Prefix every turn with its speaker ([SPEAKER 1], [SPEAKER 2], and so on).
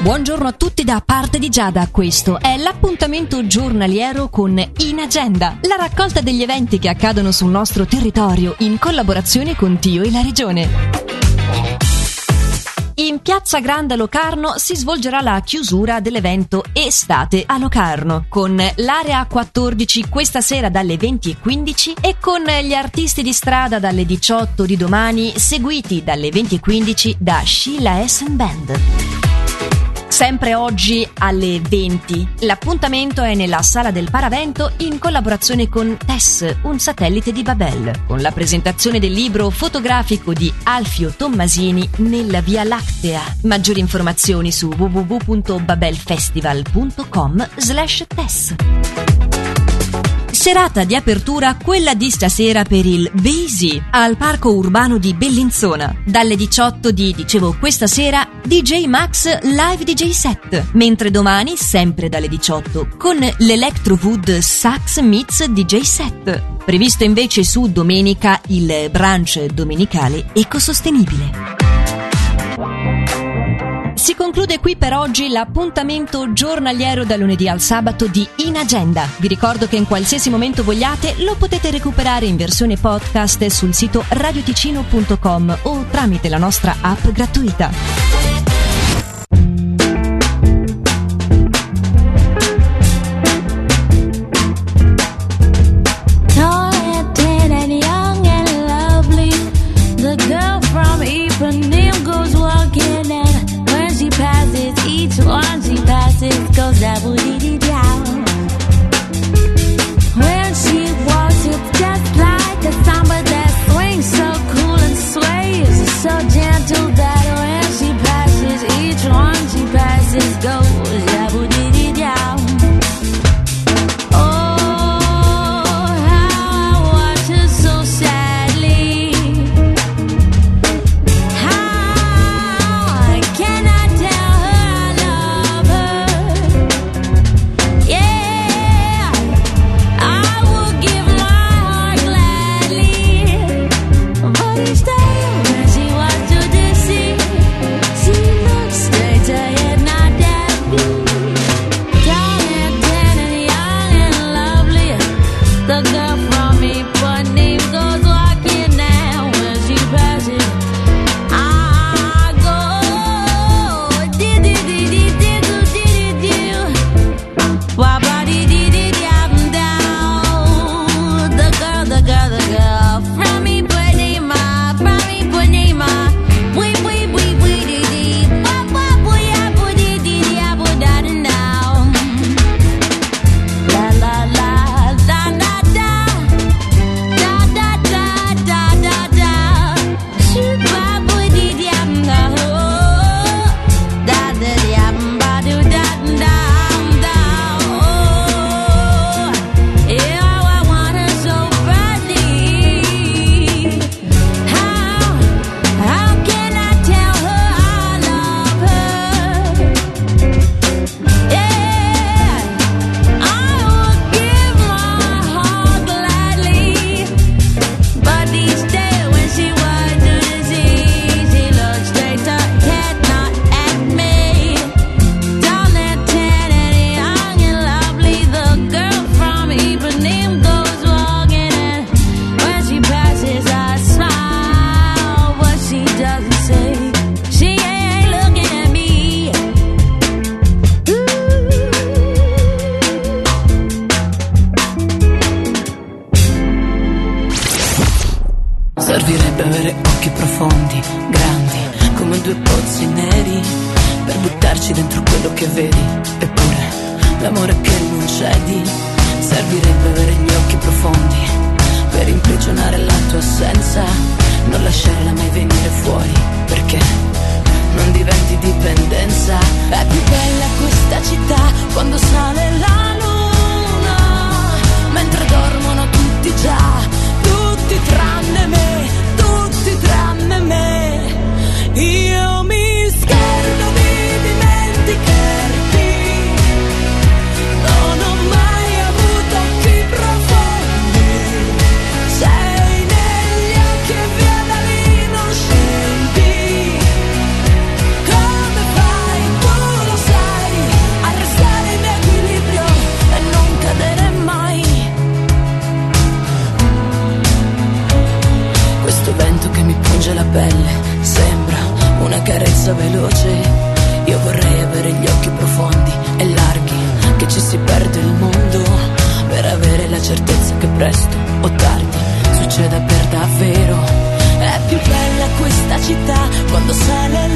[SPEAKER 1] Buongiorno a tutti da parte di Giada, questo è l'appuntamento giornaliero con In Agenda, la raccolta degli eventi che accadono sul nostro territorio in collaborazione con Tio e la Regione. In Piazza Grande a Locarno si svolgerà la chiusura dell'evento Estate a Locarno con l'area 14 questa sera dalle 20.15 e con gli artisti di strada dalle 18 di domani seguiti dalle 20.15 da Sheila Essen Band. Sempre oggi alle 20. L'appuntamento è nella sala del Paravento in collaborazione con TESS, un satellite di Babel, con la presentazione del libro fotografico di Alfio Tommasini nella Via Lactea. Maggiori informazioni su www.babelfestival.com slash TESS serata di apertura quella di stasera per il Basi al parco urbano di Bellinzona. Dalle 18 di, dicevo, questa sera DJ Max Live DJ Set, mentre domani, sempre dalle 18, con l'Electrowood Sax Meets DJ Set. Previsto invece su domenica il brunch domenicale ecosostenibile. Si conclude qui per oggi l'appuntamento giornaliero da lunedì al sabato di In Agenda. Vi ricordo che in qualsiasi momento vogliate lo potete recuperare in versione podcast sul sito radioticino.com o tramite la nostra app gratuita.
[SPEAKER 2] Pozzi neri, per buttarci dentro quello che vedi. Eppure, l'amore che non cedi, servirebbe avere gli occhi profondi, per imprigionare la tua assenza, non lasciarla mai venire fuori, perché cosa veloce. Io vorrei avere gli occhi profondi e larghi, che ci si perde il mondo, per avere la certezza che presto o tardi succeda per davvero. È più bella questa città quando sale